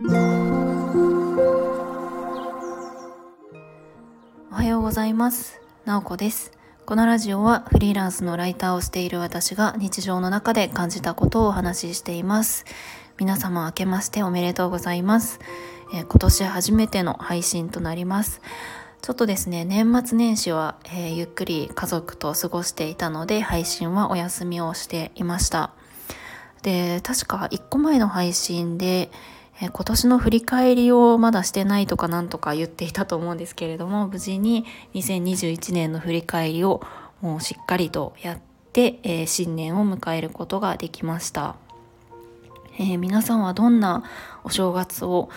おはようございます。なおこです。このラジオはフリーランスのライターをしている私が日常の中で感じたことをお話ししています。皆様明けましておめでとうございます、えー、今年初めての配信となります。ちょっとですね年末年始は、えー、ゆっくり家族と過ごしていたので配信はお休みをしていました。で確か1個前の配信でえ今年の振り返りをまだしてないとかなんとか言っていたと思うんですけれども無事に2021年の振り返りをもうしっかりとやって、えー、新年を迎えることができました、えー、皆さんはどんなお正月を、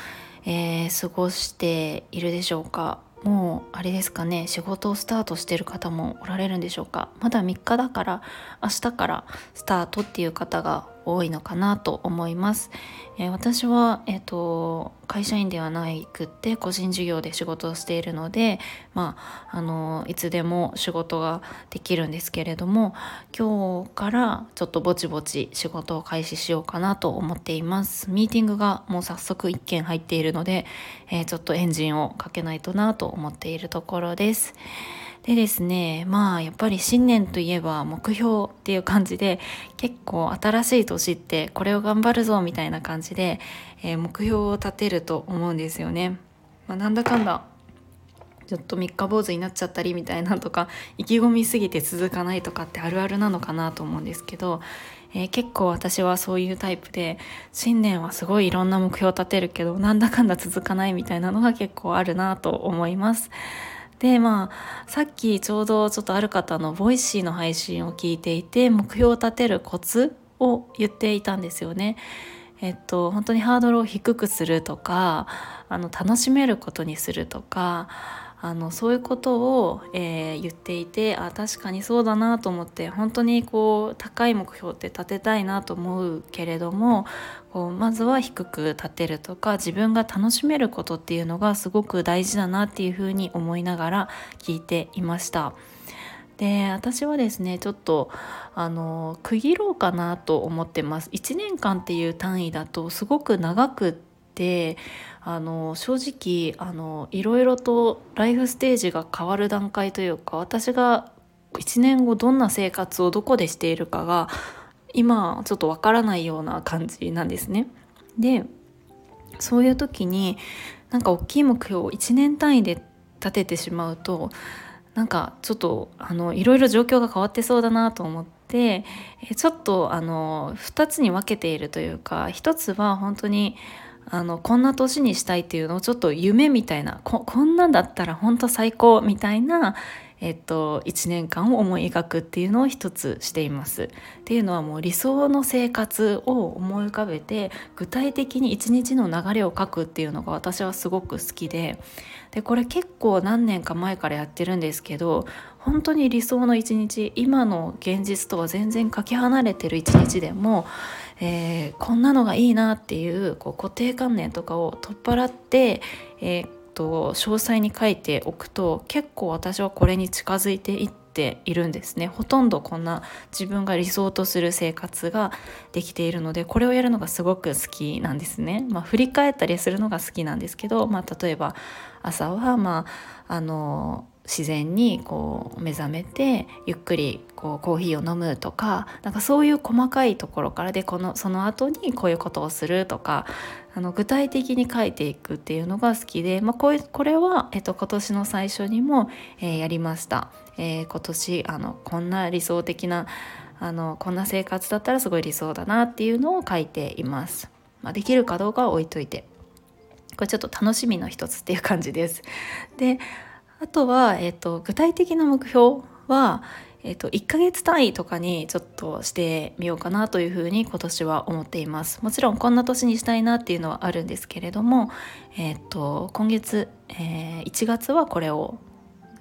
えー、過ごしているでしょうか？もうあれですかね仕事をスタートしてる方もおられるんでしょうか？まだ3日だから明日からスタートっていう方が多いのかなと思います、えー、私は、えーと、会社員ではなくって個人事業で仕事をしているので、まあ、あのいつでも仕事ができるんですけれども今日からちょっとぼちぼち仕事を開始しようかなと思っていますミーティングがもう早速1件入っているので、えー、ちょっとエンジンをかけないとなと思っているところです。でですねまあやっぱり新年といえば目標っていう感じで結構新しい年ってこれを頑張るぞみたいな感じで、えー、目標を立てると思うんですよね。まあ、なんだかんだちょっと三日坊主になっちゃったりみたいなとか意気込みすぎて続かないとかってあるあるなのかなと思うんですけど、えー、結構私はそういうタイプで新年はすごいいろんな目標を立てるけどなんだかんだ続かないみたいなのが結構あるなと思います。でまあさっきちょうどちょっとある方のボイシーの配信を聞いていて目標を立てるコツを言っていたんですよね。えっと本当にハードルを低くするとかあの楽しめることにするとかあのそういうことを、えー、言っていてあ確かにそうだなと思って本当にこう高い目標って立てたいなと思うけれどもこうまずは低く立てるとか自分が楽しめることっていうのがすごく大事だなっていうふうに思いながら聞いていました。で私はですねちょっとあの区切ろうかなと思ってます1年間っていう単位だとすごく長くてあの正直あのいろいろとライフステージが変わる段階というか私が1年後どんな生活をどこでしているかが今ちょっとわからないような感じなんですね。でそういう時になんか大きい目標を1年単位で立ててしまうとなんかちょっとあのいろいろ状況が変わってそうだなと思ってちょっとあの2つに分けているというか1つは本当にあのこんな年にしたいっていうのをちょっと夢みたいなこんなんだったら本当最高みたいなえっと、1年間を思い描くっていうのを一つしています。っていうのはもう理想の生活を思い浮かべて具体的に一日の流れを書くっていうのが私はすごく好きででこれ結構何年か前からやってるんですけど本当に理想の一日今の現実とは全然かけ離れてる一日でも、えー、こんなのがいいなっていうこう固定観念とかを取っ払って、えーと詳細に書いておくと結構私はこれに近づいていっているんですね。ほとんどこんな自分が理想とする生活ができているのでこれをやるのがすごく好きなんですね、まあ、振り返ったりするのが好きなんですけど、まあ、例えば朝はまああの自然にこう目覚めてゆっくりこうコーヒーを飲むとかなんかそういう細かいところからでこのその後にこういうことをするとかあの具体的に書いていくっていうのが好きで、まあ、ここれは、えっと、今年の最初にも、えー、やりました、えー、今年あのこんな理想的なあのこんな生活だったらすごい理想だなっていうのを書いています、まあ、できるかどうかは置いといて。これちょっと楽しみの一つっていう感じです。であとは、えっと、具体的な目標は、えっと、1ヶ月単位とかにちょっとしてみようかなというふうに今年は思っています。もちろんこんな年にしたいなっていうのはあるんですけれども、えっと、今月、えー、1月はこれを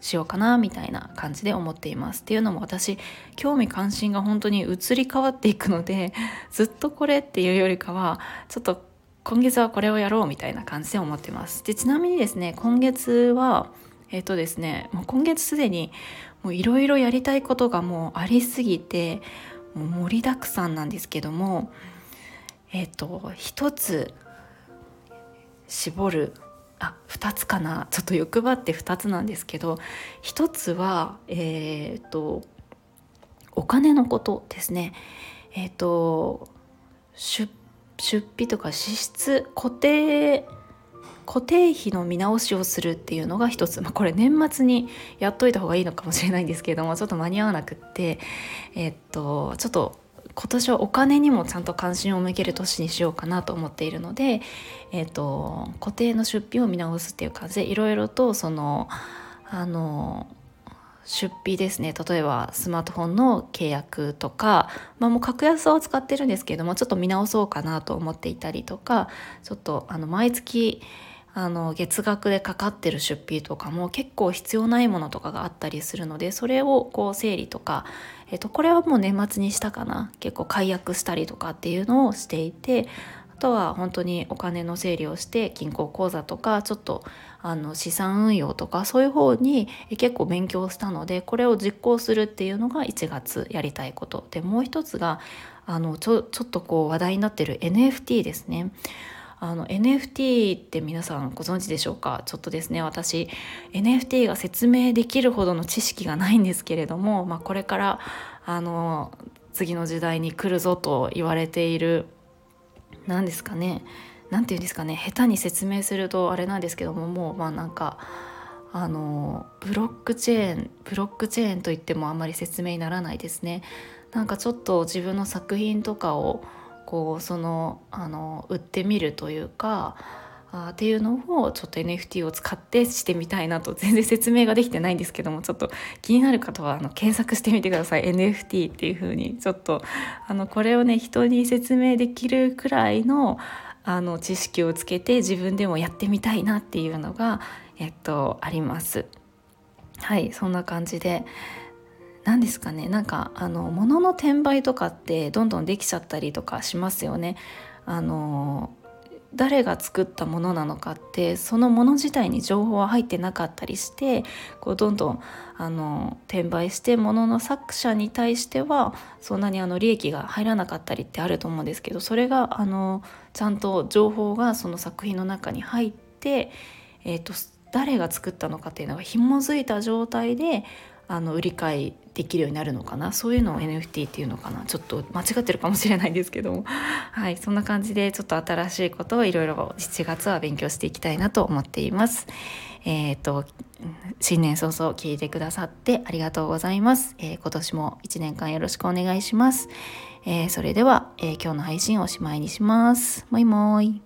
しようかなみたいな感じで思っています。っていうのも私興味関心が本当に移り変わっていくので ずっとこれっていうよりかはちょっと今月はこれをやろうみたいな感じで思ってます。でちなみにですね今月はえっ、とですねもう今月すでにいろいろやりたいことがもうありすぎてもう盛りだくさんなんですけどもえっ、と一つ絞るあ2つかなちょっと欲張って2つなんですけど1つはえっ、とお金のことですね。えっ、と出費とか支出固定固定費の見直しをするっていうのが一つ、まあ、これ年末にやっといた方がいいのかもしれないんですけれどもちょっと間に合わなくって。えっとちょっと今年はお金にもちゃんと関心を向ける年にしようかなと思っているので、えーと、固定の出費を見直すっていう感じでいろいろとそのあの出費ですね。例えばスマートフォンの契約とか、まあ、もう格安を使ってるんですけれどもちょっと見直そうかなと思っていたりとかちょっとあの毎月あの月額でかかってる出費とかも結構必要ないものとかがあったりするのでそれをこう整理とか、えっと、これはもう年末にしたかな？結構解約したりとかっていうのをしていてあとは本当にお金の整理をして銀行口座とかちょっとあの資産運用とかそういう方に結構勉強したのでこれを実行するっていうのが1月やりたいことでもう一つがあのちょちょっとこう話題になってる NFT ですね。あの NFT って皆さんご存知でしょうか？ちょっとですね私 NFT が説明できるほどの知識がないんですけれども、まあ、これからあの次の時代に来るぞと言われている何ですかね何て言うんですかね下手に説明するとあれなんですけどももうまあなんかあのブロックチェーンブロックチェーンといってもあんまり説明にならないですね。なんかちょっと自分の作品とかをこうそのあの売ってみるというかあっていうのをちょっと NFT を使ってしてみたいなと全然説明ができてないんですけどもちょっと気になる方はあの検索してみてください NFT っていう風にちょっとあのこれをね人に説明できるくらいのあの知識をつけて自分でもやってみたいなっていうのが、えっと、あります。はいそんな感じで何ですかねなんかあの物の転売とかってどんどんできちゃったりとかしますよね。あの誰が作ったものなのかってそのもの自体に情報は入ってなかったりしてこうどんどんあの転売してものの作者に対してはそんなにあの利益が入らなかったりってあると思うんですけどそれがあのちゃんと情報がその作品の中に入って、えーと誰が作ったのかっていうのが紐づいた状態であの売り買いできるようになるのかな？そういうのを NFT っていうのかな？ちょっと間違ってるかもしれないんですけども はいそんな感じでちょっと新しいことをいろいろ7月は勉強していきたいなと思っています。えっ、と新年早々聞いてくださってありがとうございます。えー、今年も1年間よろしくお願いします。えー、それでは、えー、今日の配信をおしまいにします。もいもーい。